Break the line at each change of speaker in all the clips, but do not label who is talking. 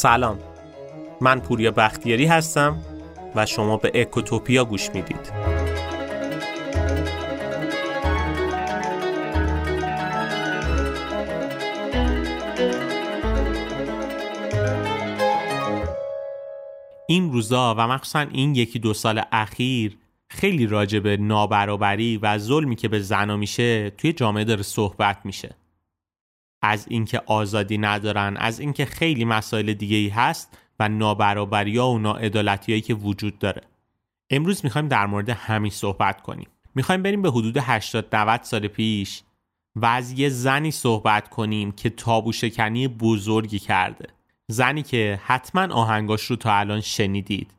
سلام. من پوریا بختیاری هستم و شما به اکوتوپیا گوش می‌دید. این روزا و مخصوصا این یکی دو سال اخیر خیلی راجع به نابرابری و ظلمی که به زنا میشه توی جامعه داره صحبت میشه. از اینکه آزادی ندارن از اینکه خیلی مسائل دیگه ای هست و نابرابری ها و ناعدالتی هایی که وجود داره. امروز می‌خوایم در مورد همین صحبت کنیم. می‌خوایم بریم به حدود 80 90 سال پیش و از یه زنی صحبت کنیم که تابو شکنی بزرگی کرده. زنی که حتما آهنگاش رو تا الان شنیدید.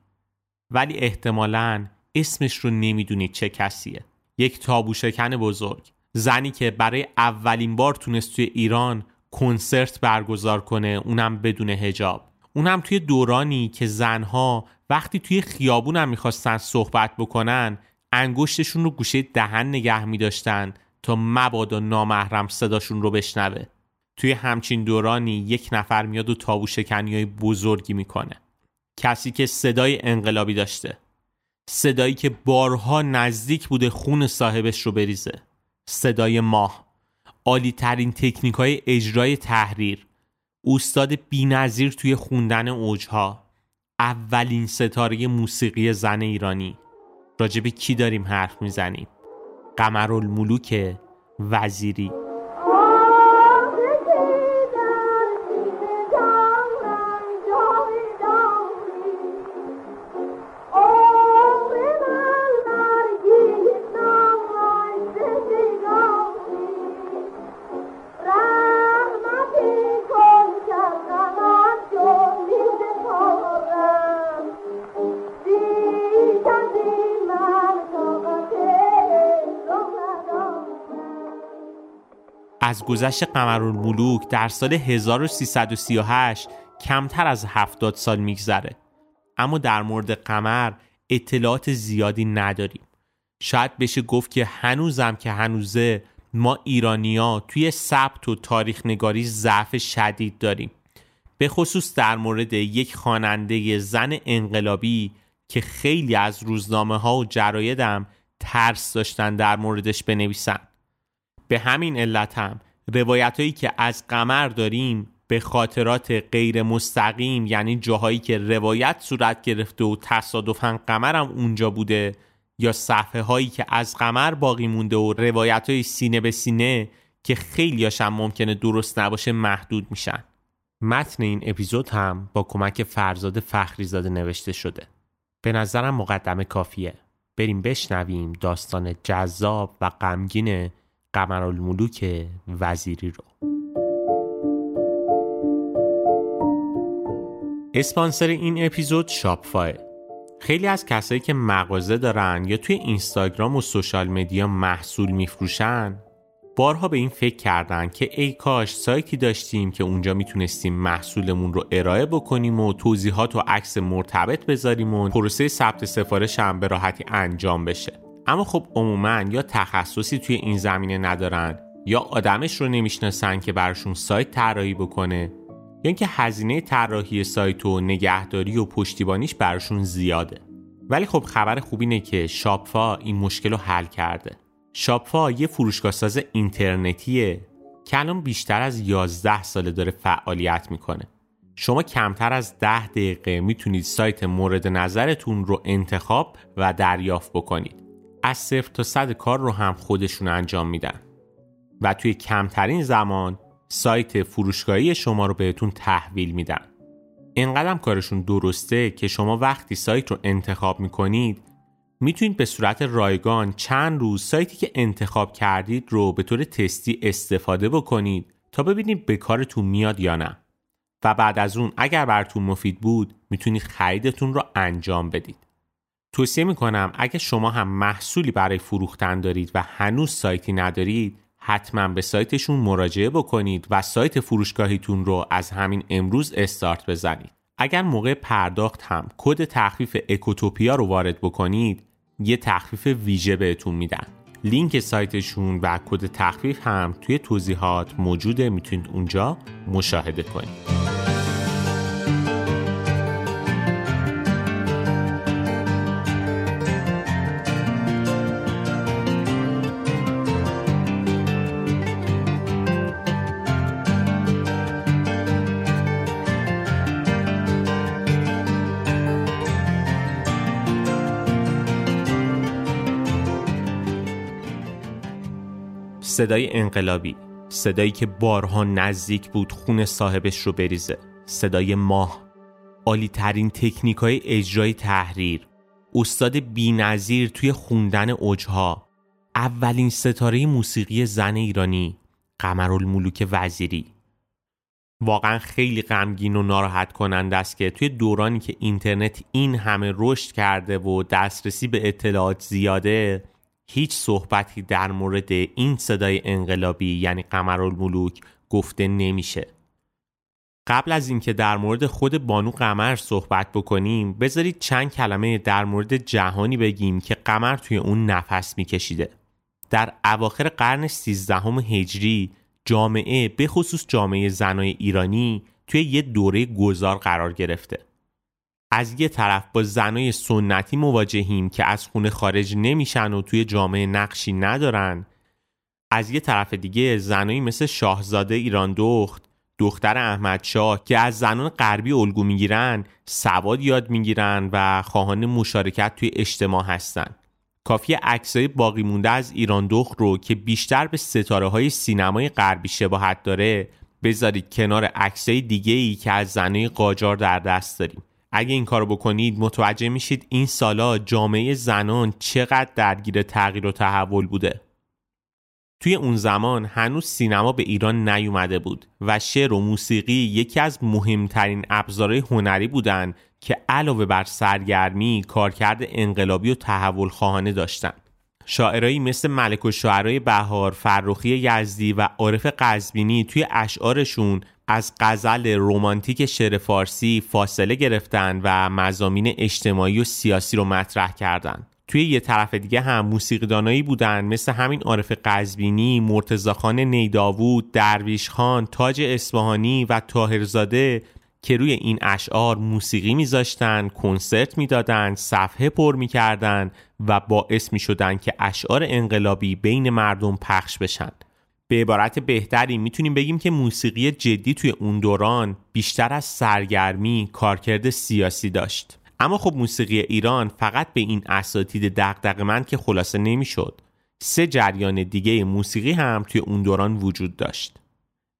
ولی احتمالا اسمش رو نمی‌دونید چه کسیه. یک تابو شکن بزرگ. زنی که برای اولین بار تونست توی ایران کنسرت برگزار کنه اونم بدون هجاب اونم توی دورانی که زنها وقتی توی خیابون هم می‌خواستن صحبت بکنن انگشتشون رو گوشه دهن نگه میداشتن تا مبادا نامحرم صداشون رو بشنوه. توی همچین دورانی یک نفر میاد و تابو شکنی های بزرگی می‌کنه. کسی که صدای انقلابی داشته. صدایی که بارها نزدیک بوده خون صاحبش رو بریزه. صدای ماه. عالی ترین تکنیک های اجرای تحریر. استاد بینظیر توی خوندن اوجها. اولین ستاره موسیقی زن ایرانی. راجب کی داریم حرف می‌زنیم؟ قمرالملوک وزیری. از گذشت قمرالملوک در سال 1338 کمتر از 70 سال میگذره. اما در مورد قمر اطلاعات زیادی نداریم. شاید بشه گفت که هنوزم که هنوزه ما ایرانیا توی ثبت و تاریخ نگاری ضعف شدید داریم. به خصوص در مورد یک خواننده زن انقلابی که خیلی از روزنامه ها و جرایدم ترس داشتن در موردش بنویسن. به همین علت هم روایت هایی که از قمر داریم به خاطرات غیر مستقیم یعنی جاهایی که روایت صورت گرفته و تصادفا قمرم اونجا بوده یا صفحه هایی که از قمر باقی مونده و روایت های سینه به سینه که خیلی هم ممکنه درست نباشه محدود میشن. متن این اپیزود هم با کمک فرزاد فخریزاده نوشته شده. به نظرم مقدمه کافیه. بریم بشنویم داستان جذاب و غمگین قمرالملوک وزیری رو. اسپانسر این اپیزود شاپفای خیلی از کسایی که مغازه دارن یا توی اینستاگرام و سوشال مدیا محصول میفروشن بارها به این فکر کردن که ای کاش سایتی داشتیم که اونجا می‌تونستیم محصولمون رو ارائه بکنیم و توضیحات و عکس مرتبط بذاریم و پروسه ثبت سفارش هم به راحتی انجام بشه. اما خب عموما یا تخصصی توی این زمینه ندارن یا آدمش رو نمی‌شناسن که براشون سایت طراحی بکنه یا اینکه هزینه طراحی سایت و نگهداری و پشتیبانیش براشون زیاده. ولی خب خبر خوب اینه که شاپفا این مشکل رو حل کرده. شاپفا یه فروشگاه ساز اینترنتیه که الان بیشتر از 11 ساله داره فعالیت می‌کنه. شما کمتر از 10 دقیقه می‌تونید سایت مورد نظرتون رو انتخاب و دریافت بکنید. از صفر تا صد کار رو هم خودشون انجام میدن. و توی کمترین زمان سایت فروشگاهی شما رو بهتون تحویل میدن. اینقدر کارشون درسته که شما وقتی سایت رو انتخاب می‌کنید می‌تونید به صورت رایگان چند روز سایتی که انتخاب کردید رو به طور تستی استفاده بکنید تا ببینید به کارتون میاد یا نه. و بعد از اون اگر براتون مفید بود می‌تونید خریدتون رو انجام بدید. توصیه می‌کنم اگه شما هم محصولی برای فروختن دارید و هنوز سایتی ندارید حتما به سایتشون مراجعه بکنید و سایت فروشگاهیتون رو از همین امروز استارت بزنید. اگر موقع پرداخت هم کد تخفیف اکوتوپیا رو وارد بکنید یه تخفیف ویژه بهتون میدن. لینک سایتشون و کد تخفیف هم توی توضیحات موجوده. می‌تونید اونجا مشاهده کنید. صدای انقلابی صدایی که بارها نزدیک بود خون صاحبش رو بریزه صدای ماه. عالی ترین تکنیک های اجرای تحریر. استاد بینظیر توی خوندن اوجها. اولین ستاره موسیقی زن ایرانی قمرالملوک وزیری. واقعا خیلی غمگین و ناراحت کننده است که توی دورانی که اینترنت این همه رشد کرده و دسترسی به اطلاعات زیاده هیچ صحبتی در مورد این صدای انقلابی یعنی قمرالملوک گفته نمیشه. قبل از اینکه در مورد خود بانو قمر صحبت بکنیم بذارید چند کلمه در مورد جهانی بگیم که قمر توی اون نفس میکشیده. در اواخر قرن 13 هجری جامعه به خصوص جامعه زنای ایرانی توی یه دوره گذار قرار گرفته. از یه طرف با زنای سنتی مواجهیم که از خونه خارج نمیشن و توی جامعه نقشی ندارن از یه طرف دیگه زنایی مثل شاهزاده ایران دخت دختر احمد شاه که از زنان غربی الگو می‌گیرن سواد یاد می‌گیرن و خواهان مشارکت توی اجتماع هستن. کافی عکسای باقی مونده از ایران دخت رو که بیشتر به ستاره های سینمای غربی شباهت داره بذارید کنار عکسای دیگه ای که از زنای قاجار در دست داریم. اگه این کارو بکنید متوجه میشید این سالا جامعه زنان چقدر درگیر تغییر و تحول بوده توی اون زمان هنوز سینما به ایران نیومده بود و شعر و موسیقی یکی از مهمترین ابزارهای هنری بودن که علاوه بر سرگرمی کارکرد انقلابی و تحول خواهانه داشتند. شاعرایی مثل ملک و شعرهای بهار، فرخی یزدی و عارف قزبینی توی اشعارشون از غزل رمانتیک شعر فارسی فاصله گرفتن و مزامین اجتماعی و سیاسی رو مطرح کردند. توی یه طرف دیگه هم موسیقیدانایی بودن مثل همین عارف قزبینی، مرتزاخان نیداوود، درویش خان، تاج اصفهانی و تاهرزاده که روی این اشعار موسیقی میذاشتن، کنسرت می‌دادن، صفحه پر می‌کردن و باعث می‌شدن که اشعار انقلابی بین مردم پخش بشن. به عبارت بهتری می‌تونیم بگیم که موسیقی جدی توی اون دوران بیشتر از سرگرمی کارکرد سیاسی داشت. اما خب موسیقی ایران فقط به این اساتید دغدغه‌مند که خلاصه نمی‌شد. سه جریان دیگه موسیقی هم توی اون دوران وجود داشت.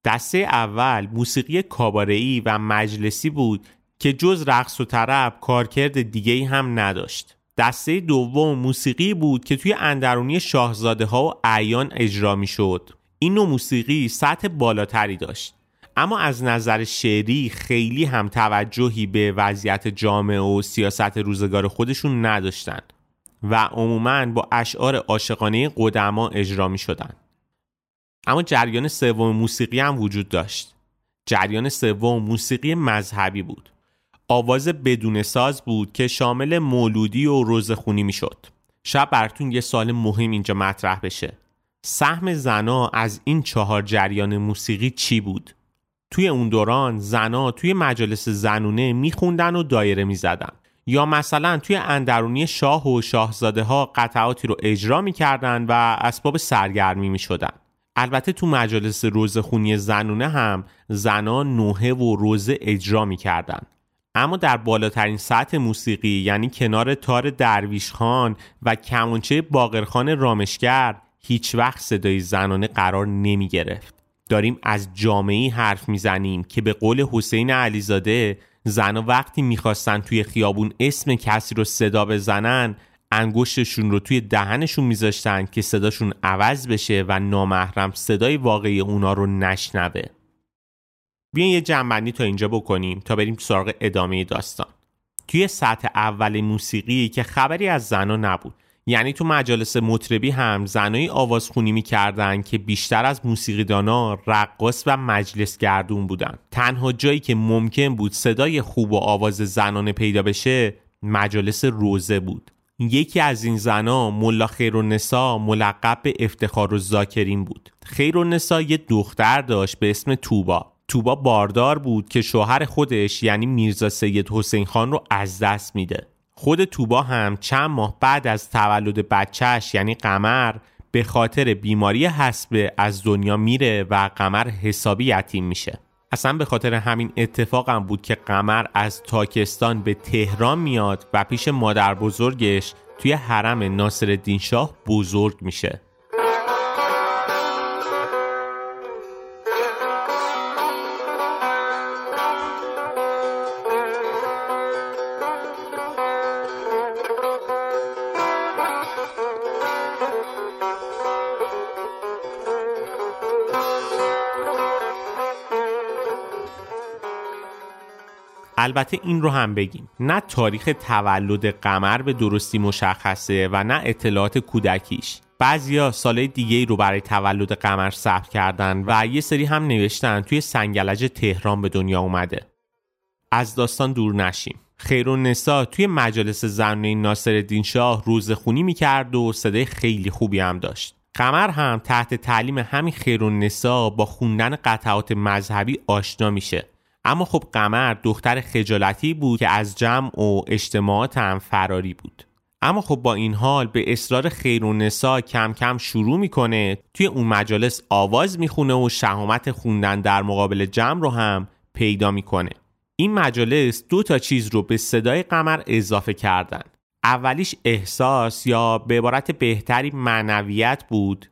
دسته اول موسیقی کاباره‌ای و مجلسی بود که جز رقص و طرب کارکرد دیگه هم نداشت. دسته دوم موسیقی بود که توی اندرونی شاهزاده ها و اعیان اجرا می شد. این نوع موسیقی سطح بالاتری داشت. اما از نظر شعری خیلی هم توجهی به وضعیت جامعه و سیاست روزگار خودشون نداشتند و عموما با اشعار عاشقانه قدما اجرا می شدن. اما جریان سوم موسیقی هم وجود داشت. جریان سوم موسیقی مذهبی بود. آواز بدون ساز بود که شامل مولودی و روزخونی می شد. شب براتون یه سال مهم اینجا مطرح بشه. سهم زنا از این چهار جریان موسیقی چی بود؟ توی اون دوران زنا توی مجالس زنونه میخوندن و دایره می‌زدن. یا مثلا توی اندرونی شاه و شاهزاده ها قطعاتی رو اجرا می‌کردن و اسباب سرگرمی می‌شدن. البته تو مجالس روزخونی زنونه هم زنان نوحه و روزه اجرا می‌کردن. اما در بالاترین سطح موسیقی یعنی کنار تار درویش خان و کمانچه باقرخان رامشگر هیچ وقت صدای زنانه قرار نمی گرفت. داریم از جامعه حرف می‌زنیم که به قول حسین علیزاده زنها وقتی می‌خواستن توی خیابون اسم کسی رو صدا بزنن انگشتشون رو توی دهنشون میذاشتن که صداشون عوض بشه و نامحرم صدای واقعی اونا رو نشنوه. بیاین یه جنبندی تا اینجا بکنیم تا بریم سراغ ادامه داستان. توی سطح اول موسیقی که خبری از زنها نبود. یعنی تو مجالس مطربی هم زنایی آوازخونی می‌کردن که بیشتر از موسیقیدانا رقاص و مجلس گردون بودن. تنها جایی که ممکن بود صدای خوب و آواز زنانه پیدا بشه مجالس روزه بود. یکی از این زنا ملا خیر و نسا ملقب به افتخار و زاکرین بود. خیر و نسا یه دختر داشت به اسم توبا. توبا باردار بود که شوهر خودش یعنی میرزا سید حسین خان رو از دست میده. خود توبا هم چند ماه بعد از تولد بچهش یعنی قمر به خاطر بیماری حسبه از دنیا میره و قمر حسابی یتیم میشه. اصلا به خاطر همین اتفاقم بود که قمر از تاکستان به تهران میاد و پیش مادر بزرگش توی حرم ناصر شاه بزرگ میشه. البته این رو هم بگیم. نه تاریخ تولد قمر به درستی مشخصه و نه اطلاعات کودکیش. بعضیا ساله دیگه ای رو برای تولد قمر ثبت کردن و یه سری هم نوشتن توی سنگلج تهران به دنیا اومده. از داستان دور نشیم. خیرون نسا توی مجالس زنونه ناصر شاه روزخونی می‌کرد و صدای خیلی خوبی هم داشت. قمر هم تحت تعلیم همین خیرون نسا با خوندن قطعات مذهبی آشنا میشه. اما خب قمر دختر خجالتی بود که از جمع و اجتماعات هم فراری بود. اما خب با این حال به اصرار خیرونسا کم کم شروع می‌کنه توی اون مجالس آواز می‌خونه و شهامت خوندن در مقابل جمع رو هم پیدا می‌کنه. این مجالس دو تا چیز رو به صدای قمر اضافه کردن. اولیش احساس یا به عبارت بهتری معنویت بود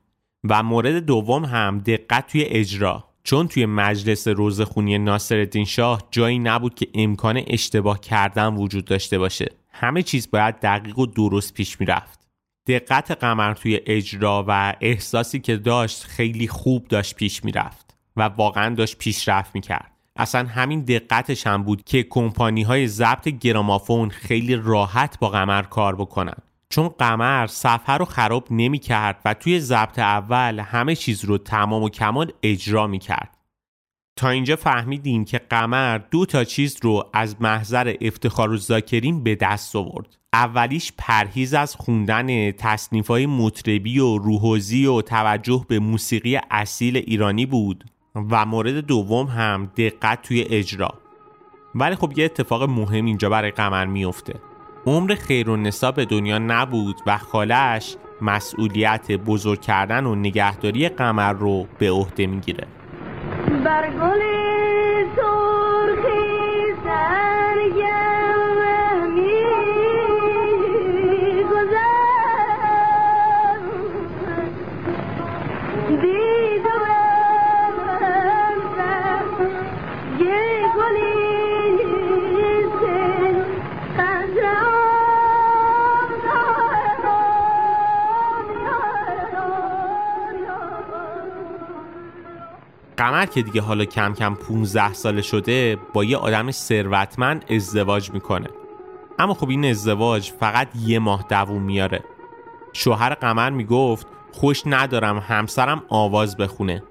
و مورد دوم هم دقت توی اجرا. چون توی مجلس روزخونی ناصرالدین شاه جایی نبود که امکان اشتباه کردن وجود داشته باشه. همه چیز باید دقیق و درست پیش می‌رفت. دقت قمر توی اجرا و احساسی که داشت خیلی خوب داشت پیش می‌رفت و واقعا داشت پیشرفت می‌کرد. اصلا همین دقتش هم بود که کمپانی های ضبط گرامافون خیلی راحت با قمر کار بکنن. چون قمر صفحه رو خراب نمی کرد و توی ضبط اول همه چیز رو تمام و کمال اجرا می کرد. تا اینجا فهمیدیم که قمر دو تا چیز رو از محضر افتخار و زاکرین به دست آورد. اولیش پرهیز از خوندن تصنیف های مطربی و روحوزی و توجه به موسیقی اصیل ایرانی بود و مورد دوم هم دقت توی اجرا ولی خب یه اتفاق مهم اینجا برای قمر میفته عمر خیر و به دنیا نبود و خالش مسئولیت بزرگ کردن و نگهداری قمر رو به عهده می‌گیره. بر قمر که دیگه حالا کم کم 15 ساله شده با یه آدم ثروتمند ازدواج می‌کنه. اما خب این ازدواج فقط یه ماه دووم میاره. شوهر قمر می‌گفت خوش ندارم همسرم آواز بخونه.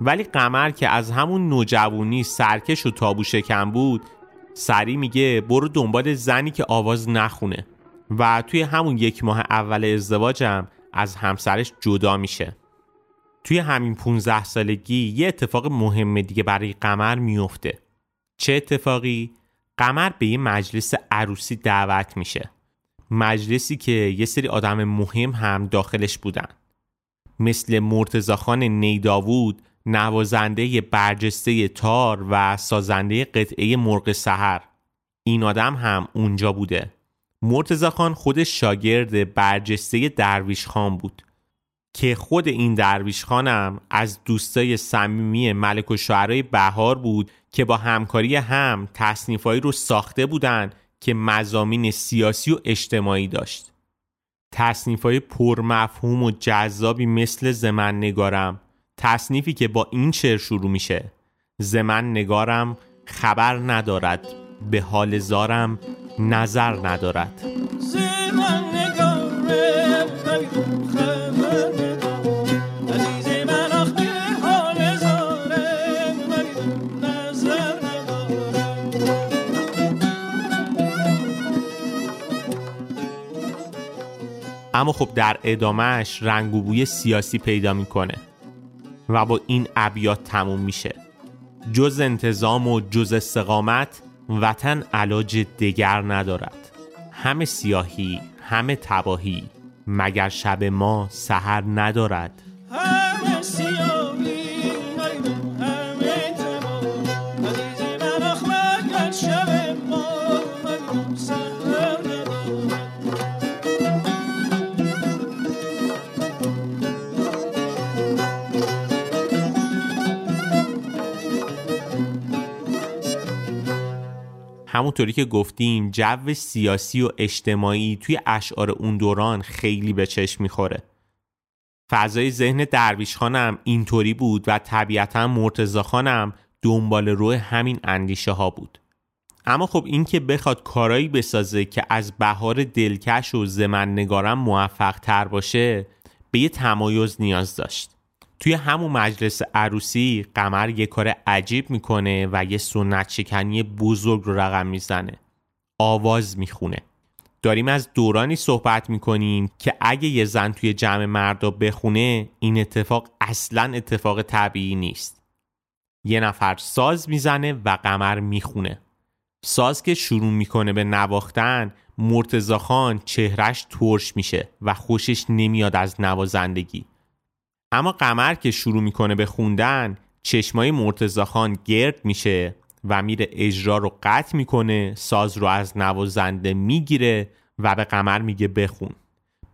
ولی قمر که از همون نوجوانی سرکش و تابو شکم بود سری میگه برو دنبال زنی که آواز نخونه. و توی همون یک ماه اول ازدواجم از همسرش جدا میشه. توی همین 15 سالگی یه اتفاق مهم دیگه برای قمر میفته. چه اتفاقی؟ قمر به یه مجلس عروسی دعوت میشه. مجلسی که یه سری آدم مهم هم داخلش بودن. مثل مرتزاخان نیداوود نوازنده برجسته تار و سازنده قطعه مرغ سحر. این آدم هم اونجا بوده. مرتزاخان خودش شاگرد برجسته درویش خان بود. که خود این درویش خانم از دوستای صمیمی ملک و شعرهای بهار بود که با همکاری هم تصنیفایی رو ساخته بودند که مزامین سیاسی و اجتماعی داشت. تصنیفای پرمفهوم و جذابی مثل زمن نگارم. تصنیفی که با این شعر شروع میشه. زمن نگارم خبر ندارد به حال زارم نظر ندارد. اما خب در ادامهش رنگ و بوی سیاسی پیدا می‌کنه و با این ابیات تموم میشه. جز انتظام و جز استقامت وطن علاج دگر ندارد. همه سیاهی همه تباهی مگر شب ما سحر ندارد؟ همونطوری که گفتیم جو سیاسی و اجتماعی توی اشعار اون دوران خیلی به چشم می‌خوره. فضای ذهن درویش خانم اینطوری بود و طبیعتا مرتزا خانم دنبال روی همین اندیشه ها بود. اما خب این که بخواد کارایی بسازه که از بهار دلکش و زمن نگارم موفق تر باشه به یه تمایز نیاز داشت. توی همون مجلس عروسی قمر یه کار عجیب می‌کنه و یه سنت شکنی بزرگ رو رقم می‌زنه. آواز می‌خونه. داریم از دورانی صحبت می‌کنیم که اگه یه زن توی جمع مردا بخونه این اتفاق اصلا اتفاق طبیعی نیست. یه نفر ساز می‌زنه و قمر می‌خونه. ساز که شروع می‌کنه به نواختن مرتزا خان چهرش ترش میشه و خوشش نمیاد از نوازندگی. اما قمر که شروع می‌کنه به خوندن چشمای مرتزا خان گرد میشه و میره اجرا رو قطع می‌کنه ساز رو از نوازنده می‌گیره و به قمر میگه بخون.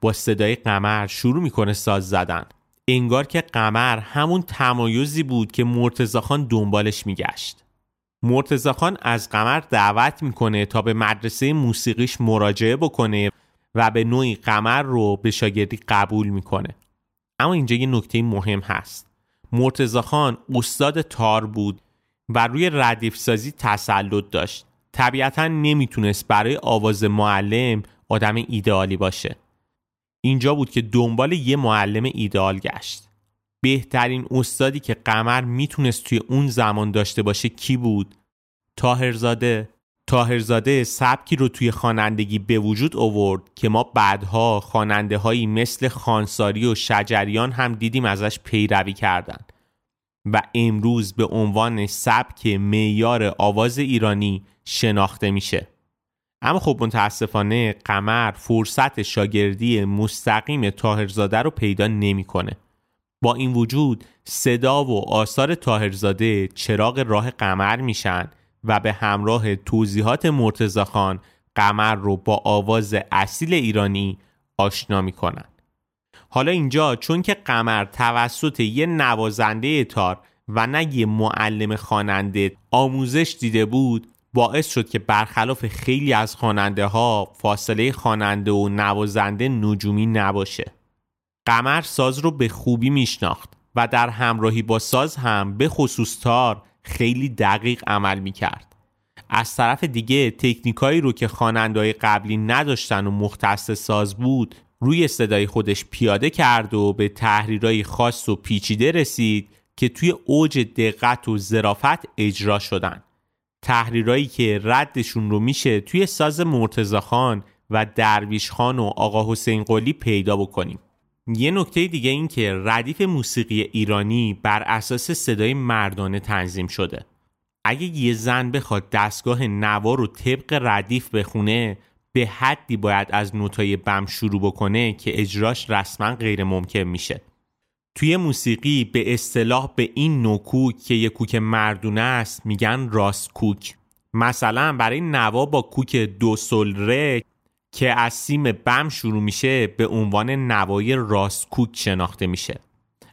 با صدای قمر شروع می‌کنه ساز زدن. انگار که قمر همون تمایزی بود که مرتزا خان دنبالش میگشت. مرتزا خان از قمر دعوت می‌کنه تا به مدرسه موسیقیش مراجعه بکنه و به نوعی قمر رو به شاگردی قبول می‌کنه. اما اینجا یه نکته مهم هست. مرتزا خان استاد تار بود و روی ردیف سازی تسلط داشت. طبیعتا نمی‌تونست برای آواز معلم آدم ایدئالی باشه. اینجا بود که دنبال یه معلم ایدئال گشت. بهترین استادی که قمر می‌تونست توی اون زمان داشته باشه کی بود؟ تاهرزاده تاهرزاده سبکی رو توی خوانندگی به وجود آورد که ما بعدها خواننده هایی مثل خانساری و شجریان هم دیدیم ازش پیروی کردند و امروز به عنوان سبک معیار آواز ایرانی شناخته میشه اما خب متاسفانه قمر فرصت شاگردی مستقیم تاهرزاده رو پیدا نمی‌کنه. با این وجود صدا و آثار تاهرزاده چراغ راه قمر میشن و به همراه توضیحات مرتزاخان قمر رو با آواز اصیل ایرانی آشنا می‌کنن حالا اینجا چون که قمر توسط یه نوازنده تار و نه یه معلم خواننده آموزش دیده بود باعث شد که برخلاف خیلی از خواننده ها فاصله خواننده و نوازنده نجومی نباشه. قمر ساز رو به خوبی میشناخت و در همراهی با ساز هم به خصوص تار خیلی دقیق عمل می‌کرد. از طرف دیگه تکنیکایی رو که خواننده‌های قبلی نداشتن و مختص ساز بود روی صدای خودش پیاده کرد و به تحریرهای خاص و پیچیده رسید که توی اوج دقت و ظرافت اجرا شدن. تحریرایی که ردشون رو میشه توی ساز مرتزاخان و درویش خان و آقا حسین قلی پیدا بکنیم. یه نکته دیگه این که ردیف موسیقی ایرانی بر اساس صدای مردانه تنظیم شده. اگه یه زن بخواد دستگاه نوا رو طبق ردیف بخونه به حدی باید از نوتای بم شروع بکنه که اجراش رسما غیر ممکن میشه. توی موسیقی به اصطلاح به این نوکوک که یه کوک مردونه است میگن راست کوک. مثلا برای نوا با کوک دو سل ره که از سیم بم شروع میشه به عنوان نوای راست کوک شناخته میشه.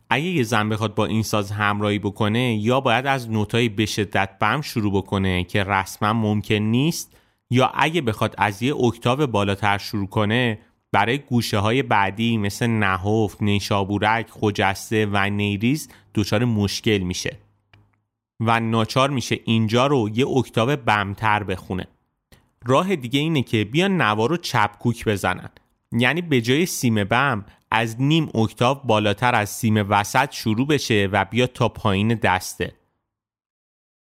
اگه یه زن بخواد با این ساز همراهی بکنه یا باید از نوتای به شدت بم شروع بکنه که رسما ممکن نیست یا اگه بخواد از یه اکتاو بالاتر شروع کنه برای گوشه های بعدی مثل نهفت، نیشابورک، خجسته و نیریز دچار مشکل میشه. و ناچار میشه اینجا رو یه اکتاو بمتر بخونه. راه دیگه اینه که بیان نوا رو چپکوک بزنن. یعنی به جای سیم بم از نیم اکتاو بالاتر از سیم وسط شروع بشه و بیا تا پایین دسته.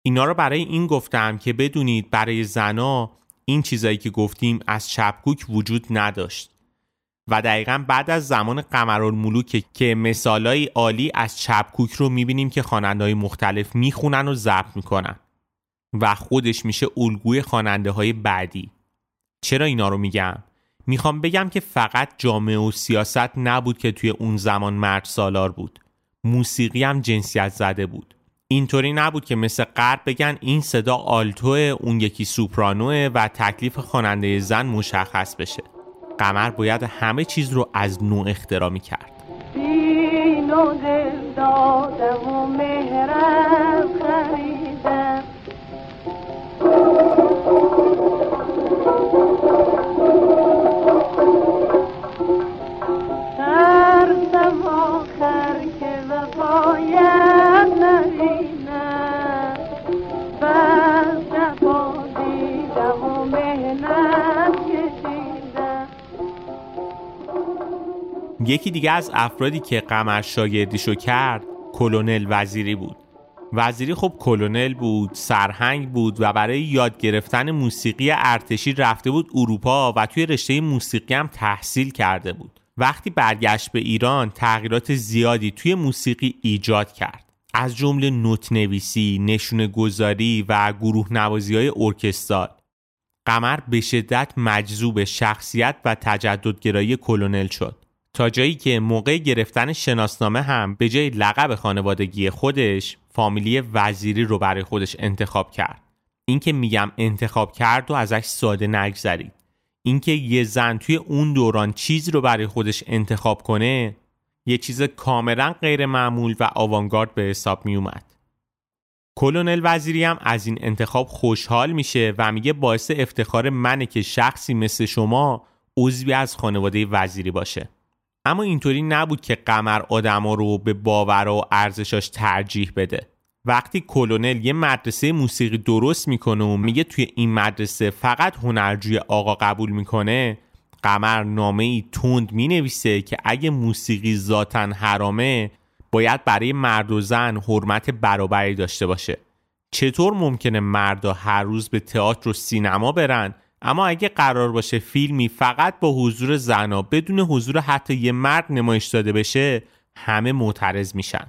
اینا رو برای این گفتم که بدونید برای زنا این چیزایی که گفتیم از چپکوک وجود نداشت. و دقیقا بعد از زمان قمرالملوک که مثالای عالی از چپکوک رو می‌بینیم که خواننده مختلف می‌خونن و ضبط می‌کنن. و خودش میشه الگوی خواننده های بعدی. چرا اینا رو میگم؟ می‌خوام بگم که فقط جامعه و سیاست نبود که توی اون زمان مرد سالار بود. موسیقی هم جنسیت زده بود. اینطوری نبود که مثل غرب بگن این صدا آلتوه اون یکی سوپرانوه و تکلیف خواننده زن مشخص بشه. قمر باید همه چیز رو از نو اختراع می کرد دیگه از افرادی که قمر شاگردیشو کرد کلونل وزیری بود. وزیری خب کلونل بود سرهنگ بود و برای یاد گرفتن موسیقی ارتشی رفته بود اروپا و توی رشته موسیقی هم تحصیل کرده بود. وقتی برگشت به ایران تغییرات زیادی توی موسیقی ایجاد کرد. از جمله نوت نویسی، نشونه گذاری و گروه نوازی های ارکستال قمر به شدت مجذوب شخصیت و تجددگرایی کلونل شد. تا جایی که موقع گرفتن شناسنامه هم به جای لقب خانوادگی خودش فامیلی وزیری رو برای خودش انتخاب کرد اینکه میگم انتخاب کرد و ازش ساده نگذرید اینکه یه زن توی اون دوران چیزی رو برای خودش انتخاب کنه یه چیز کاملا غیر معمول و آوانگارد به حساب می اومد. کلونل وزیری هم از این انتخاب خوشحال میشه و میگه باعث افتخار منه که شخصی مثل شما عضوی از خانواده وزیری باشه. اما اینطوری نبود که قمر آدما رو به باور و ارزشاش ترجیح بده. وقتی کلونل یه مدرسه موسیقی درست می‌کنه و میگه توی این مدرسه فقط هنرجوی آقا قبول می‌کنه قمر نامه ای تند می نویسه که اگه موسیقی ذاتا حرامه باید برای مرد و زن حرمت برابری داشته باشه چطور ممکنه مردا هر روز به تئاتر و سینما برن اما اگه قرار باشه فیلمی فقط با حضور زنا بدون حضور حتی یه مرد نمایش داده بشه همه معترض میشن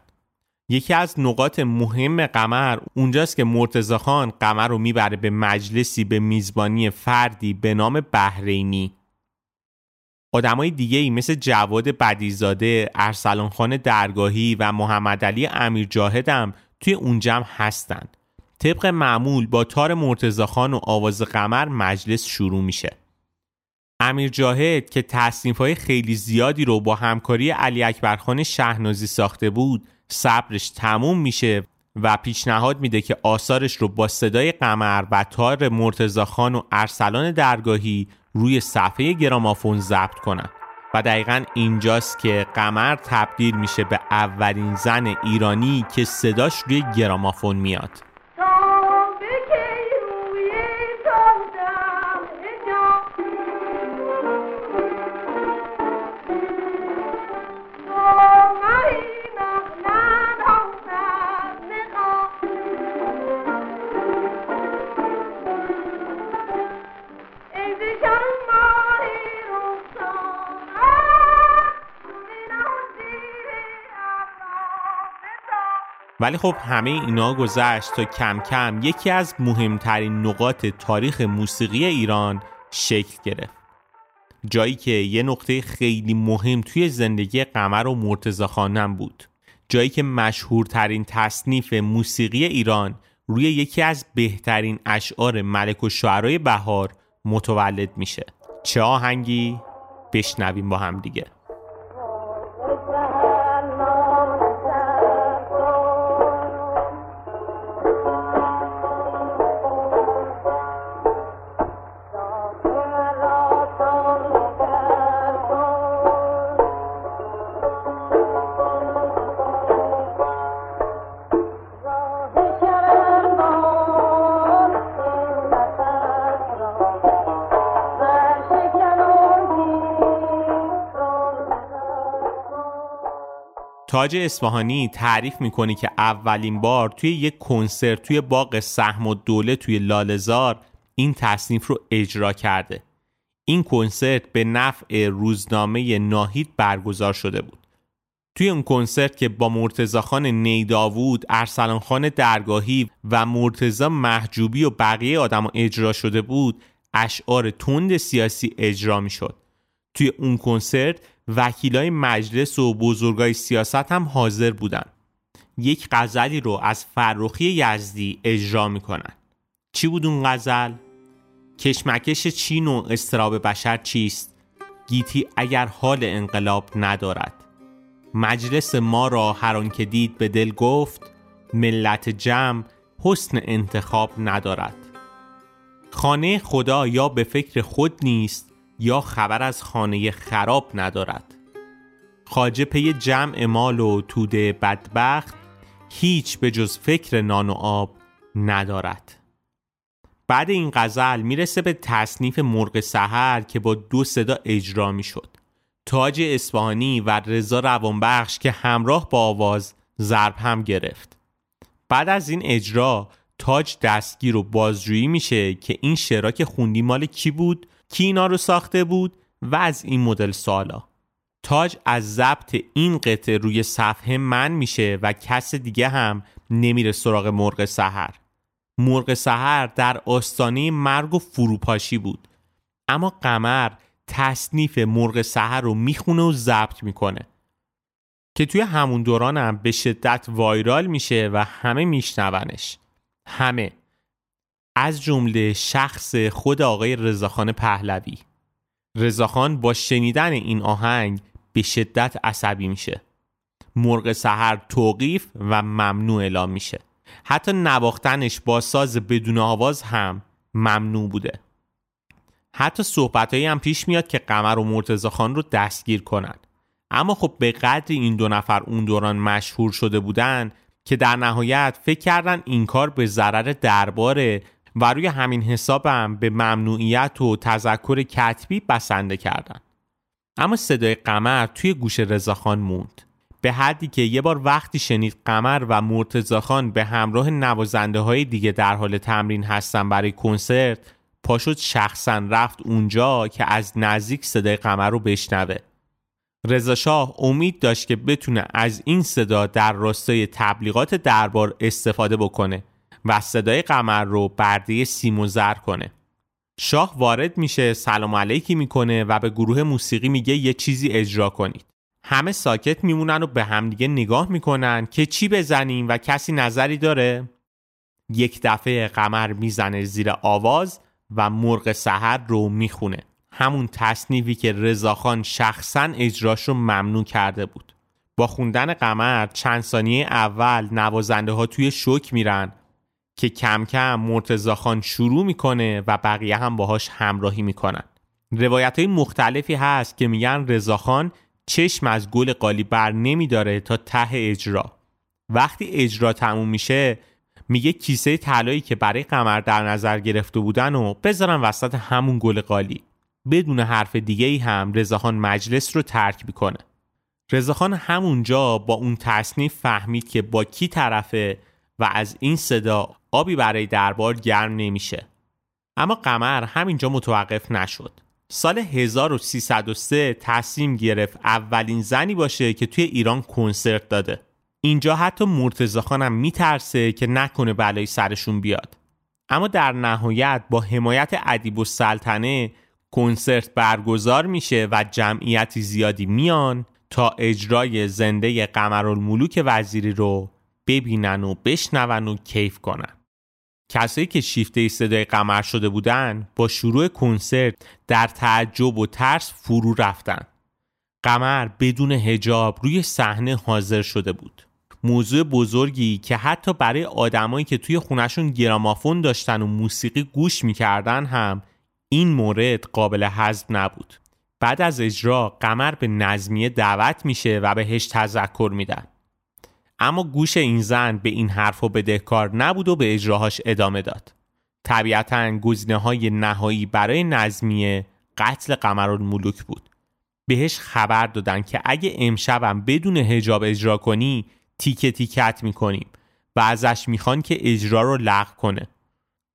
یکی از نقاط مهم قمر اونجاست که مرتزا خان قمر رو می‌بره به مجلسی به میزبانی فردی به نام بهرینی آدمای دیگه ای مثل جواد بدیزاده، ارسلان خان درگاهی و محمد علی امیر جاهدم توی اون جمع هستن. طبق معمول با تار مرتزاخان و آواز قمر مجلس شروع میشه. امیر جاهد که تصنیف های خیلی زیادی رو با همکاری علی اکبرخان شهنازی ساخته بود صبرش تموم میشه و پیشنهاد میده که آثارش رو با صدای قمر و تار مرتزاخان و ارسلان درگاهی روی صفحه گرامافون ضبط کنن و دقیقا اینجاست که قمر تبدیل میشه به اولین زن ایرانی که صداش روی گرامافون میاد ولی خب همه اینا گذشت تا کم کم یکی از مهمترین نقاط تاریخ موسیقی ایران شکل گرفت. جایی که یه نقطه خیلی مهم توی زندگی قمر و مرتزا خانم بود. جایی که مشهورترین تصنیف موسیقی ایران روی یکی از بهترین اشعار ملک و شعرهای بهار متولد میشه. چه آهنگی؟ بشنویم با هم دیگه. تاج اصفهانی تعریف می‌کنه که اولین بار توی یک کنسرت توی باغ سهم و دوله توی لالزار این تصنیف رو اجرا کرده. این کنسرت به نفع روزنامه ناهید برگزار شده بود. توی اون کنسرت که با مرتزا خان نیداوود، ارسلان خان درگاهی و مرتزا محجوبی و بقیه آدم اجرا شده بود اشعار تند سیاسی اجرا می شد توی اون کنسرت وکیلای مجلس و بزرگای سیاست هم حاضر بودن یک غزلی رو از فرخی یزدی اجرا می‌کنن چی بود اون غزل؟ کشمکش چین و استراب بشر چیست؟ گیتی اگر حال انقلاب ندارد مجلس ما را هر که دید به دل گفت ملت جمع حسن انتخاب ندارد خانه خدا یا به فکر خود نیست یا خبر از خانه خراب ندارد. خاجه پی جمع مال و توده بدبخت هیچ به جز فکر نان و آب ندارد. بعد این غزل می‌رسه به تصنیف مرغ سحر که با دو صدا اجرا می‌شد. تاج اصفهانی و رضا روانبخش که همراه با آواز ضرب هم گرفت. بعد از این اجرا تاج دستگیر و بازجویی میشه که این شعرها که خوندی مال کی بود؟ کی اینا رو ساخته بود و از این مدل سوالا تاج از ضبط این قطعه روی صفحه من میشه و کس دیگه هم نمیره سراغ مرغ سحر. مرغ سحر در آستانه مرگ و فروپاشی بود. اما قمر تصنیف مرغ سحر رو می‌خونه و ضبط می‌کنه. که توی همون دوران هم به شدت وایرال میشه و همه میشنونش. همه. از جمله شخص خود آقای رضاخان پهلوی. رضاخان با شنیدن این آهنگ به شدت عصبی میشه. مرغ سحر توقیف و ممنوع اعلام میشه. حتی نواختنش با ساز بدون آواز هم ممنوع بوده. حتی صحبتهایی هم پیش میاد که قمر و مرتزا خان رو دستگیر کنن. اما خب به قدر این دو نفر اون دوران مشهور شده بودن که در نهایت فکر کردن این کار به ضرر درباره و روی همین حسابم به ممنوعیت و تذکر کتبی بسنده کردن. اما صدای قمر توی گوش رضاخان موند. به حدی که یه بار وقتی شنید قمر و مرتزاخان به همراه نوازنده های دیگه در حال تمرین هستن برای کنسرت پاشد شخصا رفت اونجا که از نزدیک صدای قمر رو بشنوه. رضا شاه امید داشت که بتونه از این صدا در راستای تبلیغات دربار استفاده بکنه. و صدای قمر رو برده سیم و زر کنه. شاه وارد میشه سلام علیکی می‌کنه و به گروه موسیقی میگه یه چیزی اجرا کنید. همه ساکت میمونن و به همدیگه نگاه می‌کنن که چی بزنیم و کسی نظری داره. یک دفعه قمر می‌زنه زیر آواز و مرغ سحر رو می‌خونه. همون تصنیفی که رضاخان شخصا اجراش رو ممنوع کرده بود. با خوندن قمر چند ثانیه اول نوازنده ها توی شوک میرن. که کم کم مرتزاخان شروع می‌کنه و بقیه هم باهاش همراهی می‌کنن. روایت های مختلفی هست که میگن رضاخان چشم از گل قالی بر نمیداره تا ته اجرا. وقتی اجرا تموم میشه میگه کیسه طلایی که برای قمر در نظر گرفته بودن و بذارن وسط همون گل قالی. بدون حرف دیگه ای هم رضاخان مجلس رو ترک می‌کنه. رضاخان همونجا با اون تصنیف فهمید که با کی طرفه و از این صدا آبی برای دربار گرم نمیشه. اما قمر همینجا متوقف نشد. سال 1303 تصمیم گرفت اولین زنی باشه که توی ایران کنسرت داده. اینجا حتی مرتزا خانم میترسه که نکنه بلای سرشون بیاد. اما در نهایت با حمایت ادیب و سلطنه کنسرت برگزار میشه و جمعیتی زیادی میان تا اجرای زنده قمرالملوک وزیری رو ببینن و بشنون و کیف کنن. کسایی که شیفته صدای قمر شده بودن با شروع کنسرت در تعجب و ترس فرو رفتن. قمر بدون هجاب روی صحنه حاضر شده بود. موضوع بزرگی که حتی برای آدمایی که توی خونشون گرامافون داشتن و موسیقی گوش می‌کردن هم این مورد قابل حذف نبود. بعد از اجرا قمر به نظمیه دعوت میشه و بهش تذکر میدن. اما گوش این زن به این حرف و بدهکار نبود و به اجراهاش ادامه داد. طبیعتا گزینه های نهایی برای نظمیه قتل قمرالملوک بود. بهش خبر دادن که اگه امشبم بدون هجاب اجرا کنی تیکه تیکت می‌کنیم و ازش می‌خوان که اجرا رو لغو کنه.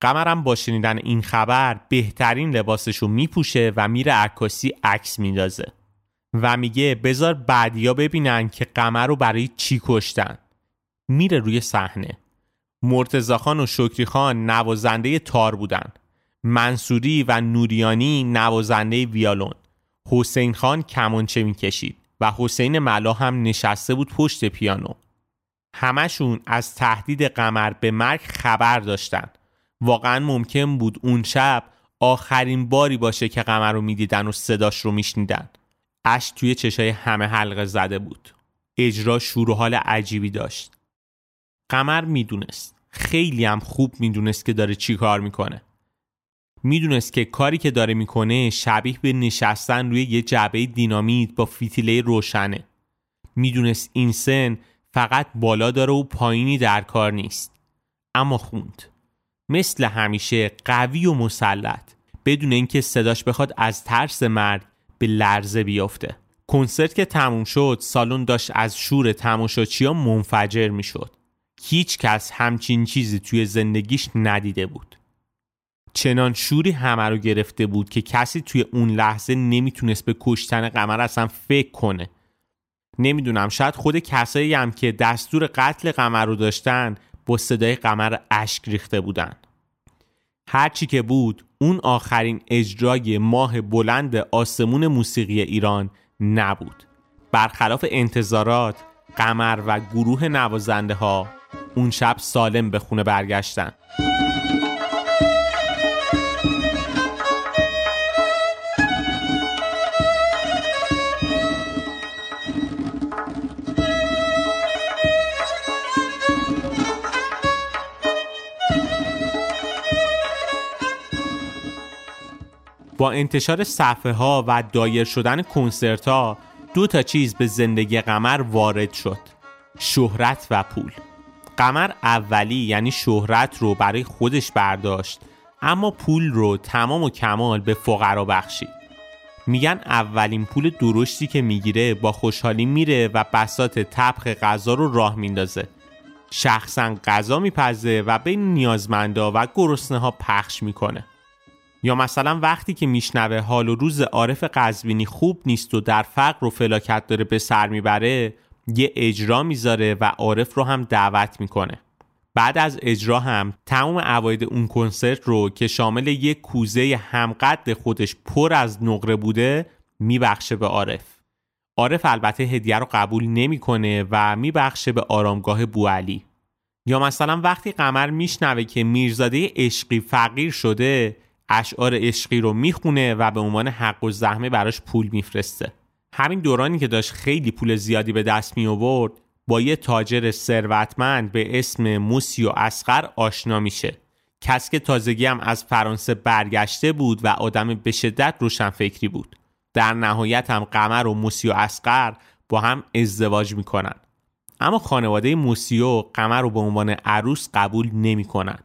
قمرم با شنیدن این خبر بهترین لباسشو میپوشه و میره عکاسی عکس میندازه. و میگه بذار بعدیا ببینن که قمر رو برای چی کشتن. میره روی صحنه. مرتزا خان و شکری خان نوازنده تار بودن. منصوری و نوریانی نوازنده ویالون. حسین خان کمانچه می‌کشید و حسین ملا هم نشسته بود پشت پیانو. همشون از تهدید قمر به مرگ خبر داشتن. واقعا ممکن بود اون شب آخرین باری باشه که قمر رو می‌دیدن و صداش رو میشنیدن. اش توی چشای همه حلقه زده بود. اجرا شور و حال عجیبی داشت. قمر می‌دونست. خیلی هم خوب می‌دونست که داره چی کار می‌کنه. می‌دونست که کاری که داره می‌کنه شبیه به نشستن روی یه جعبه دینامیت با فیتیله روشنه. می‌دونست این سن فقط بالا داره و پایینی در کار نیست. اما خوند. مثل همیشه قوی و مسلط. بدون اینکه صداش بخواد از ترس مرگ به لرزه بیفته. کنسرت که تموم شد سالن داشت از شور تماشاچیا منفجر می‌شد. هیچ کس همچین چیزی توی زندگیش ندیده بود. چنان شوری همه رو گرفته بود که کسی توی اون لحظه نمی‌تونست به کشتن قمر اصلا فکر کنه. نمی‌دونم شاید خود کسایی هم که دستور قتل قمر رو داشتن با صدای قمر اشک ریخته بودن. هرچی که بود اون آخرین اجرای ماه بلند آسمون موسیقی ایران نبود. برخلاف انتظارات قمر و گروه نوازنده ها اون شب سالم به خونه برگشتن. با انتشار صفحه ها و دایر شدن کنسرت ها دو تا چیز به زندگی قمر وارد شد شهرت و پول. قمر اولی یعنی شهرت رو برای خودش برداشت اما پول رو تمام و کمال به فقرا بخشید. میگن اولین پول درشتی که می‌گیره با خوشحالی میره و بسات تبخ غذا رو راه میندازه. شخصا غذا میپزه و بین نیازمندا و گرسنه ها پخش می‌کنه. یا مثلا وقتی که میشنوه حال و روز عارف قزوینی خوب نیست و در فقر و فلاکت داره به سر می‌بره یه اجرا می‌ذاره و عارف رو هم دعوت می‌کنه. بعد از اجرا هم تمام عواید اون کنسرت رو که شامل یک کوزه همقد خودش پر از نقره بوده میبخشه به عارف. عارف البته هدیه رو قبول نمی‌کنه و میبخشه به آرامگاه بوالی یا مثلا وقتی قمر میشنوه که میرزاده عشقی فقیر شده اشعار عشقی رو می‌خونه و به عنوان حق و زحمه براش پول میفرسته. همین دورانی که داشت خیلی پول زیادی به دست می آورد با یه تاجر ثروتمند به اسم موسیو اسقر آشنا میشه. کس که تازگی هم از فرانسه برگشته بود و آدم به شدت روشنفکری بود. در نهایت هم قمر و موسیو اسقر با هم ازدواج می‌کنن. اما خانواده موسیو قمر رو به عنوان عروس قبول نمی‌کنن.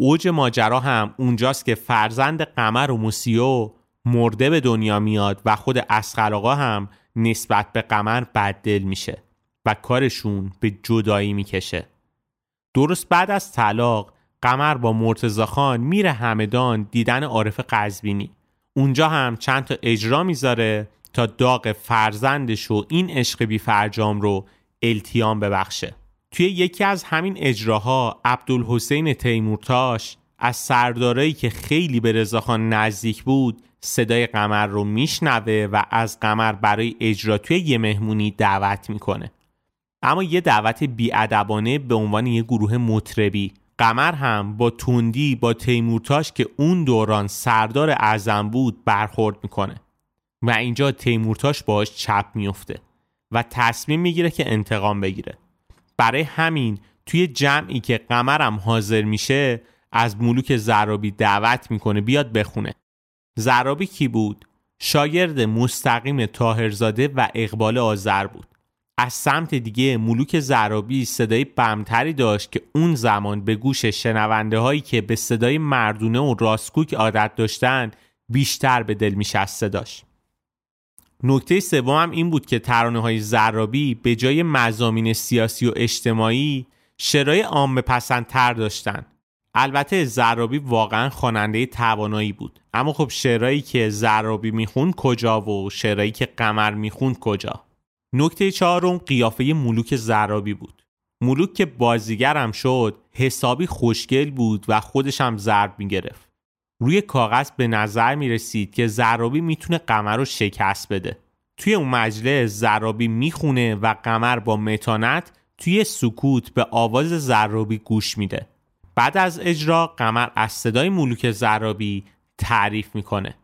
اوج ماجرا هم اونجاست که فرزند قمر و موسیو مرده به دنیا میاد و خود اسقر آقا هم نسبت به قمر بددل میشه و کارشون به جدایی می‌کشه. درست بعد از طلاق قمر با مرتزا خان میره همدان دیدن عارف قزبینی اونجا هم چند تا اجرا می‌ذاره تا داغ فرزندش و این عشق بی فرجام رو التیام ببخشه. توی یکی از همین اجراها عبدالحسین تیمورتاش از سردارایی که خیلی به رضاخان نزدیک بود صدای قمر رو میشنوه و از قمر برای اجرا توی یه مهمونی دعوت می‌کنه. اما یه دعوت بیادبانه به عنوان یه گروه مطربی. قمر هم با توندی با تیمورتاش که اون دوران سردار اعظم بود برخورد می‌کنه. و اینجا تیمورتاش باش چپ میفته و تصمیم می‌گیره که انتقام بگیره. برای همین توی جمعی که قمرم حاضر میشه از ملوک زرابی دعوت می‌کنه بیاد بخونه. زرابی کی بود؟ شاگرد مستقیم تاهرزاده و اقبال آذر بود. از سمت دیگه ملوک زرابی صدای بمتری داشت که اون زمان به گوش شنونده هایی که به صدای مردونه و راستکوک عادت داشتن بیشتر به دل میشسته داشت نکته سوم هم این بود که ترانه های زرابی به جای مزامین سیاسی و اجتماعی شرای عام پسندتر داشتن. البته زرابی واقعا خواننده توانایی بود. اما خب شعرهایی که زرابی می‌خوند کجا و شعرهایی که قمر می‌خوند کجا؟ نکته چهارم قیافه ملوک زرابی بود. ملوک که بازیگرم شد حسابی خوشگل بود و خودش هم ضرب می‌گرفت. روی کاغذ به نظر می رسید که زرابی می‌تونه قمر رو شکست بده. توی اون مجلس زرابی می‌خونه و قمر با متانت توی سکوت به آواز زرابی گوش میده. بعد از اجرا قمر از صدای ملوک زرابی تعریف می‌کنه.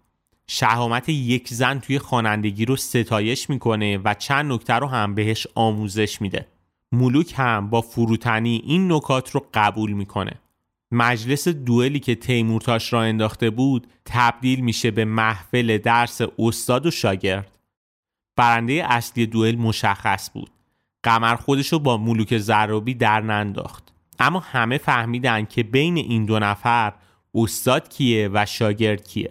شهامت یک زن توی خوانندگی رو ستایش می‌کنه و چند نکته رو هم بهش آموزش میده. ملوک هم با فروتنی این نکات رو قبول می‌کنه. مجلس دوئلی که تیمورتاش را انداخته بود تبدیل میشه به محفل درس استاد و شاگرد. برنده اصلی دوئل مشخص بود. قمر خودش رو با ملوک زرابی در ننداخت. اما همه فهمیدن که بین این دو نفر استاد کیه و شاگرد کیه.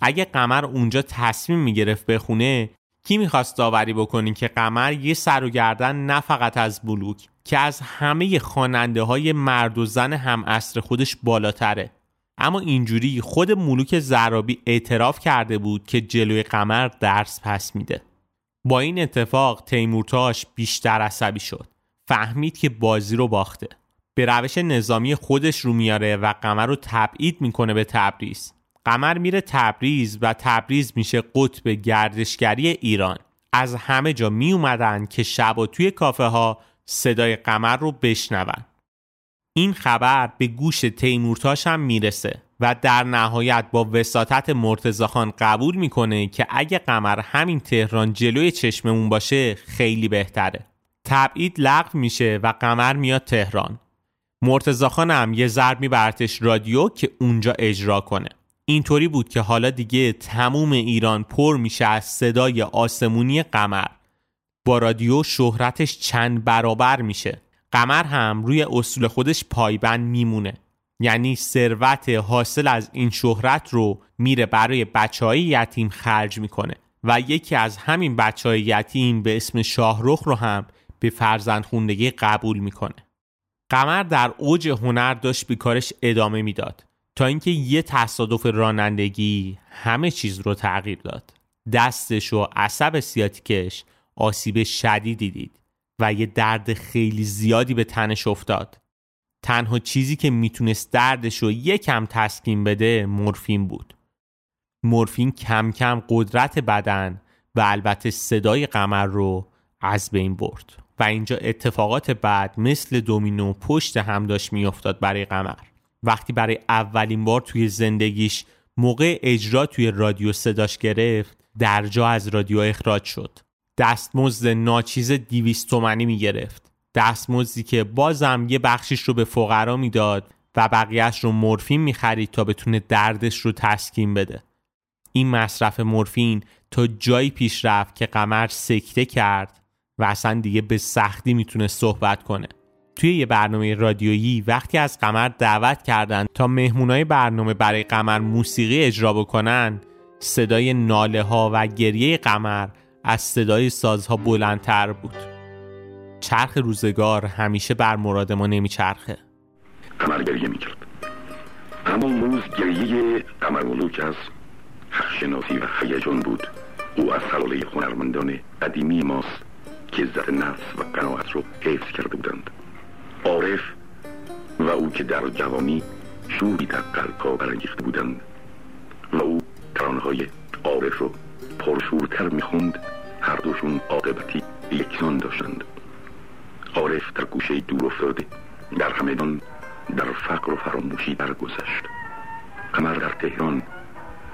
اگه قمر اونجا تصمیم می‌گرفت بخونه کی می‌خواست داوری بکنی که قمر یه سر و گردن نه فقط از بلوک که از همه خواننده های مرد و زن هم اصر خودش بالاتره. اما اینجوری خود ملوک زرابی اعتراف کرده بود که جلوی قمر درس پس میده. با این اتفاق تیمورتاش بیشتر عصبی شد. فهمید که بازی رو باخته. به روش نظامی خودش رو میاره و قمر رو تبعید می‌کنه به تبریز. قمر میره تبریز و تبریز میشه قطب گردشگری ایران. از همه جا می اومدن که شب و توی کافه ها صدای قمر رو بشنون. این خبر به گوش تیمورتاش هم می‌رسه و در نهایت با وساطت مرتزاخان قبول می‌کنه که اگه قمر همین تهران جلوی چشممون باشه خیلی بهتره. تبعید لغو میشه و قمر میاد تهران. مرتزاخان هم یه ضرب میبرتش رادیو که اونجا اجرا کنه. اینطوری بود که حالا دیگه تموم ایران پر میشه از صدای آسمونی قمر. با رادیو شهرتش چند برابر میشه. قمر هم روی اصول خودش پایبند میمونه. یعنی ثروت حاصل از این شهرت رو میره برای بچه های یتیم خرج می‌کنه و یکی از همین بچه های یتیم به اسم شاهرخ رو هم به فرزند خوندگی قبول می‌کنه. قمر در اوج هنر داشت به کارش ادامه می‌داد. تا اینکه یه تصادف رانندگی همه چیز رو تغییر داد. دستش و عصب سیاتیکش آسیب شدیدی دید و یه درد خیلی زیادی به تنش افتاد. تنها چیزی که می‌تونست دردش رو یکم تسکین بده مورفین بود. مورفین کم کم قدرت بدن و البته صدای قمر رو از بین برد و اینجا اتفاقات بعد مثل دومینو پشت هم داشت میافتاد برای قمر. وقتی برای اولین بار توی زندگیش موقع اجرا توی رادیو صداش گرفت در جا از رادیو اخراج شد. دستمزد ناچیز دیویست تومنی می‌گرفت دستمزدی که بازم یه بخشیش رو به فقرا می‌داد و بقیهش رو مورفین می‌خرید تا بتونه دردش رو تسکین بده. این مصرف مورفین تا جایی پیش رفت که قمر سکته کرد و اصلا دیگه به سختی می‌تونه صحبت کنه. توی یه برنامه رادیویی وقتی از قمر دعوت کردند تا مهمونای برنامه برای قمر موسیقی اجرا بکنن صدای ناله ها و گریه قمر از صدای سازها بلندتر بود. چرخ روزگار همیشه بر مراد ما نمیچرخه.
قمر گریه می‌کرد. اما اون روز گریه قمر ملوک از حقشناسی و خیجان بود. او از سلاله هنرمندان قدیمی ماست که عزت نفس و قناعت رو حفظ کرده بودند. عارف و او که در جوانی شوری در قلبها برانگیخته بودند و او ترانهای عارف رو پرشورتر می‌خوند هر دوشون عاقبتی یکسان داشتند. عارف در گوشه دور افتاده در همدان در فقر و فراموشی برگذشت. قمر در تهران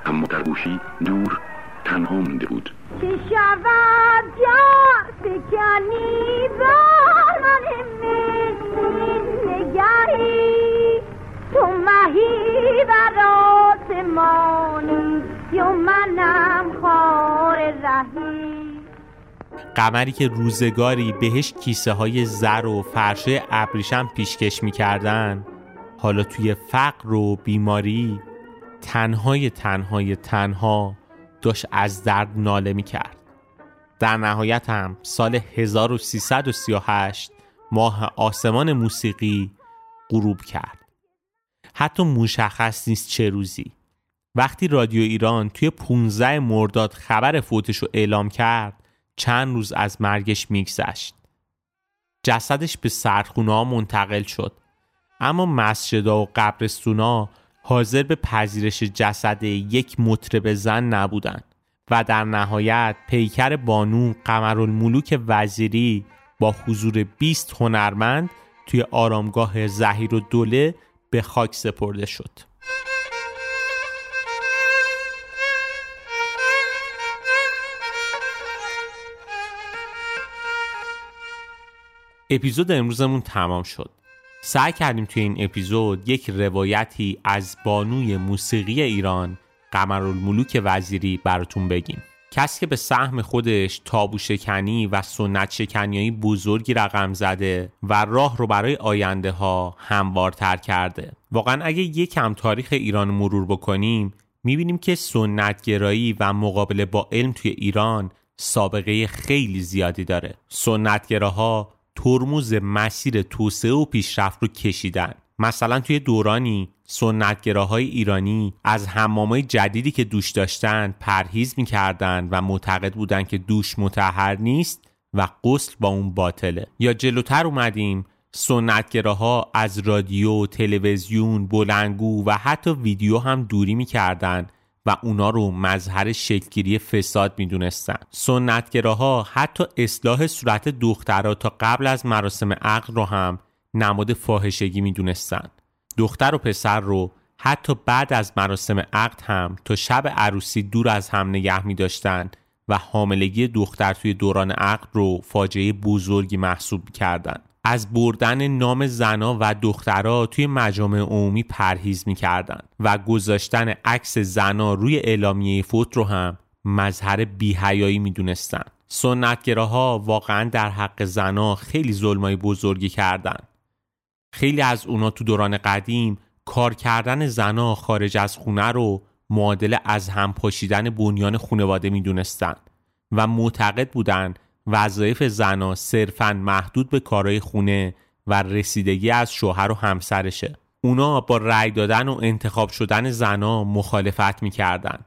اما در گوشی دور تنها مونده بود.
چه شود جا فکنی من نگهی. تو مهی بر آسمانی یا منم خار رهی.
قمری که روزگاری بهش کیسه های زر و فرشه ابریشم پیشکش می‌کردن حالا توی فقر و بیماری تنهای تنهای تنها داشت از درد ناله می‌کرد. در نهایت هم سال 1338 ماه آسمان موسیقی غروب کرد. حتی مشخص نیست چه روزی. وقتی رادیو ایران توی 15 مرداد خبر فوتش رو اعلام کرد چند روز از مرگش میگذشت. جسدش به سرخونه ها منتقل شد. اما مسجدا و قبرستونا حاضر به پذیرش جسد یک مطرب زن نبودند و در نهایت پیکر بانو قمرالملوک وزیری با حضور 20 هنرمند توی آرامگاه زهیر و دوله به خاک سپرده شد. اپیزود امروزمون تمام شد. سعی کردیم توی این اپیزود یک روایتی از بانوی موسیقی ایران قمرالملوک وزیری براتون بگیم. کسی که به سهم خودش تابو شکنی و سنت شکنیایی بزرگی رقم زده و راه رو برای آینده ها هموارتر کرده واقعا اگه یکم تاریخ ایران مرور بکنیم می‌بینیم که سنتگرایی و مقابله با علم توی ایران سابقه خیلی زیادی داره سنتگراها ترموز مسیر توسعه و پیشرفت رو کشیدن. مثلا توی دورانی سنتگراهای ایرانی از حمامای جدیدی که دوش داشتن پرهیز می‌کردن و معتقد بودن که دوش متحر نیست و غسل با اون باطله. یا جلوتر اومدیم سنتگراها از رادیو، تلویزیون، بلنگو و حتی ویدیو هم دوری می‌کردن و اونا رو مظهر شکلگیری فساد می‌دونستن سنتگراها حتی اصلاح صورت دخترها تا قبل از مراسم عقل رو هم نماد فاحشگی می‌دونستن دختر و پسر رو حتی بعد از مراسم عقد هم تا شب عروسی دور از هم نگه می داشتن و حاملگی دختر توی دوران عقد رو فاجعه بزرگی محسوب کردند. از بردن نام زنا و دخترها توی مجامع عمومی پرهیز می‌کردند و گذاشتن عکس زنا روی اعلامیه فوت رو هم مظهر بیهیایی می‌دونستن سنتگراها واقعا در حق زنا خیلی ظلمای بزرگی کردند. خیلی از اونا تو دوران قدیم کار کردن زنا خارج از خونه رو معادل از هم پاشیدن بنیان خانواده می‌دونستن و معتقد بودن وظایف زنا صرفا محدود به کارهای خونه و رسیدگی از شوهر و همسرشه. اونا با رأی دادن و انتخاب شدن زنا مخالفت می‌کردن.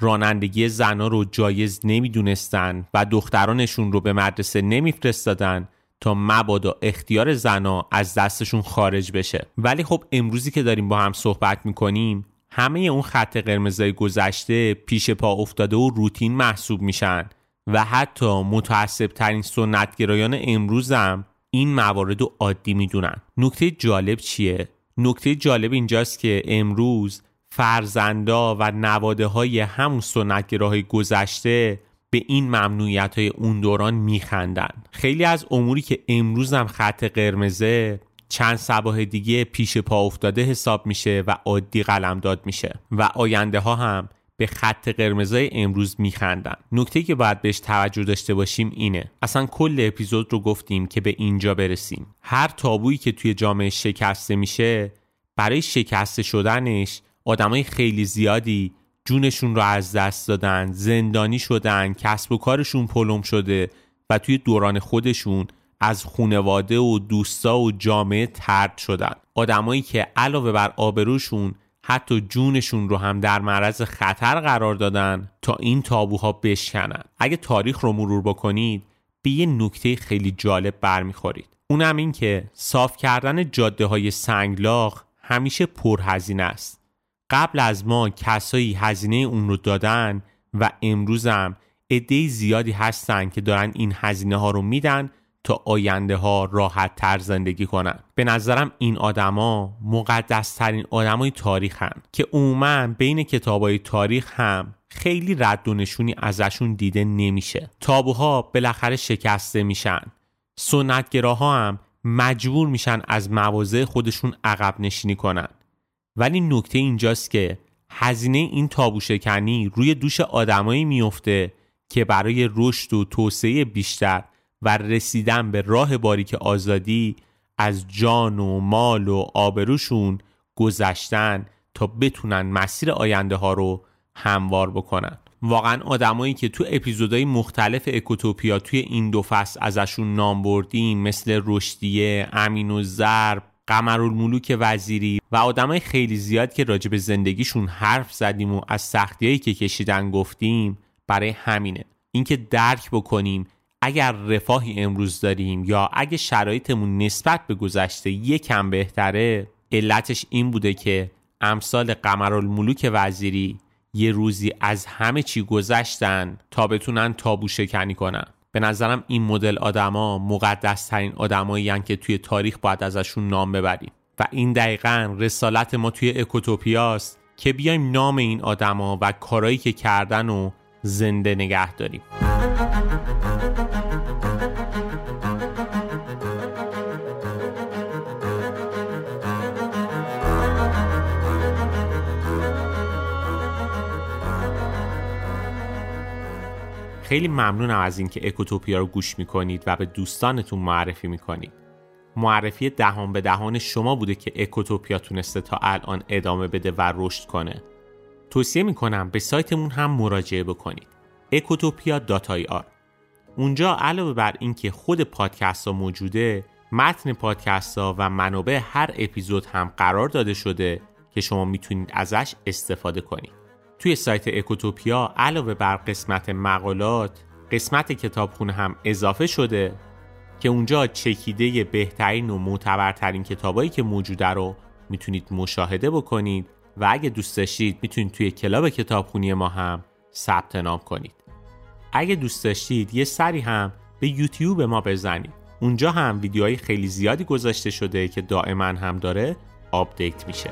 رانندگی زنا رو جایز نمی‌دونستن و دخترانشون رو به مدرسه نمیفرستادن تا مبادا اختیار زنا از دستشون خارج بشه. ولی خب امروزی که داریم با هم صحبت می‌کنیم همه اون خط قرمزای گذشته پیش پا افتاده و روتین محسوب میشن. و حتی متعصب ترین سنتگرایان امروزم این موارد رو عادی می‌دونن. نکته جالب چیه؟ نکته جالب اینجاست که امروز فرزندا و نواده های همون سنتگراهای گذشته به این ممنوعیت های اون دوران میخندن. خیلی از اموری که امروز هم خط قرمزه چند سباه دیگه پیش پا افتاده حساب میشه و عادی قلمداد میشه. و آینده ها هم به خط قرمزای امروز میخندن. نکته که باید بهش توجه داشته باشیم اینه. اصلا کل اپیزود رو گفتیم که به اینجا برسیم. هر تابویی که توی جامعه شکسته میشه برای شکسته شدنش آدمای خیلی زیادی جونشون رو از دست دادن زندانی شدن کسب و کارشون پلم شده و توی دوران خودشون از خونواده و دوستا و جامعه ترد شدن. آدمایی که علاوه بر آبروشون حتی جونشون رو هم در معرض خطر قرار دادن تا این تابوها بشکنن. اگه تاریخ رو مرور بکنید به یه نکته خیلی جالب برمیخورید. اونم این که صاف کردن جاده های سنگلاخ همیشه پرهزینه است. قبل از ما کسایی هزینه اون رو دادن و امروزم عده زیادی هستن که دارن این هزینه ها رو میدن تا آینده ها راحت تر زندگی کنن. به نظرم این آدما مقدس ترین آدمای هم که عموما بین کتابای تاریخ هم خیلی رد و نشونی ازشون دیده نمیشه. تابوها بالاخره شکسته میشن. سنتگراها هم مجبور میشن از مواضع خودشون عقب نشینی کنن. ولی نکته اینجاست که هزینه این تابو شکنی روی دوش آدمایی میفته که برای رشد و توسعه بیشتر و رسیدن به راه باریک آزادی از جان و مال و آبروشون گذشتن تا بتونن مسیر آینده ها رو هموار بکنن. واقعا آدمایی که تو اپیزودهای مختلف اکوتوپیا توی این دو فصل ازشون نام بردیم مثل رشدیه، امین و زرب، قمرالملوک وزیری و آدمای خیلی زیاد که راجع به زندگیشون حرف زدیم و از سختیایی که کشیدن گفتیم برای همینه. اینکه درک بکنیم اگر رفاهی امروز داریم یا اگه شرایطمون نسبت به گذشته یکم بهتره علتش این بوده که امثال قمرالملوک وزیری یه روزی از همه چی گذشتن تا بتونن تابو شکنی کنن. به نظرم این مدل آدما مقدس ترین آدمایی که توی تاریخ باید ازشون نام ببریم. و این دقیقا رسالت ما توی اکوتوپیاست که بیایم نام این آدما و کارایی که کردن و زنده نگه داریم. خیلی ممنونم از اینکه اکوتوپیا رو گوش می‌کنید و به دوستانتون معرفی می‌کنید. معرفی دهان به دهان شما بوده که اکوتوپیا تونسته تا الان ادامه بده و رشد کنه. توصیه می‌کنم به سایتمون هم مراجعه بکنید. ecotopia.ir اونجا علاوه بر اینکه خود پادکست ها موجوده متن پادکست ها و منابع هر اپیزود هم قرار داده شده که شما می‌تونید ازش استفاده کنید. توی سایت اکوتوپیا علاوه بر قسمت مقالات قسمت کتابخونه هم اضافه شده که اونجا چکیده بهترین و معتبرترین کتابایی که موجوده رو می‌تونید مشاهده بکنید و اگه دوست داشتید می‌تونید توی club کتابخونی ما هم ثبت نام کنید. اگه دوست داشتید یه سری هم به یوتیوب ما بزنید. اونجا هم ویدیوهای خیلی زیادی گذاشته شده که دائما هم داره update میشه.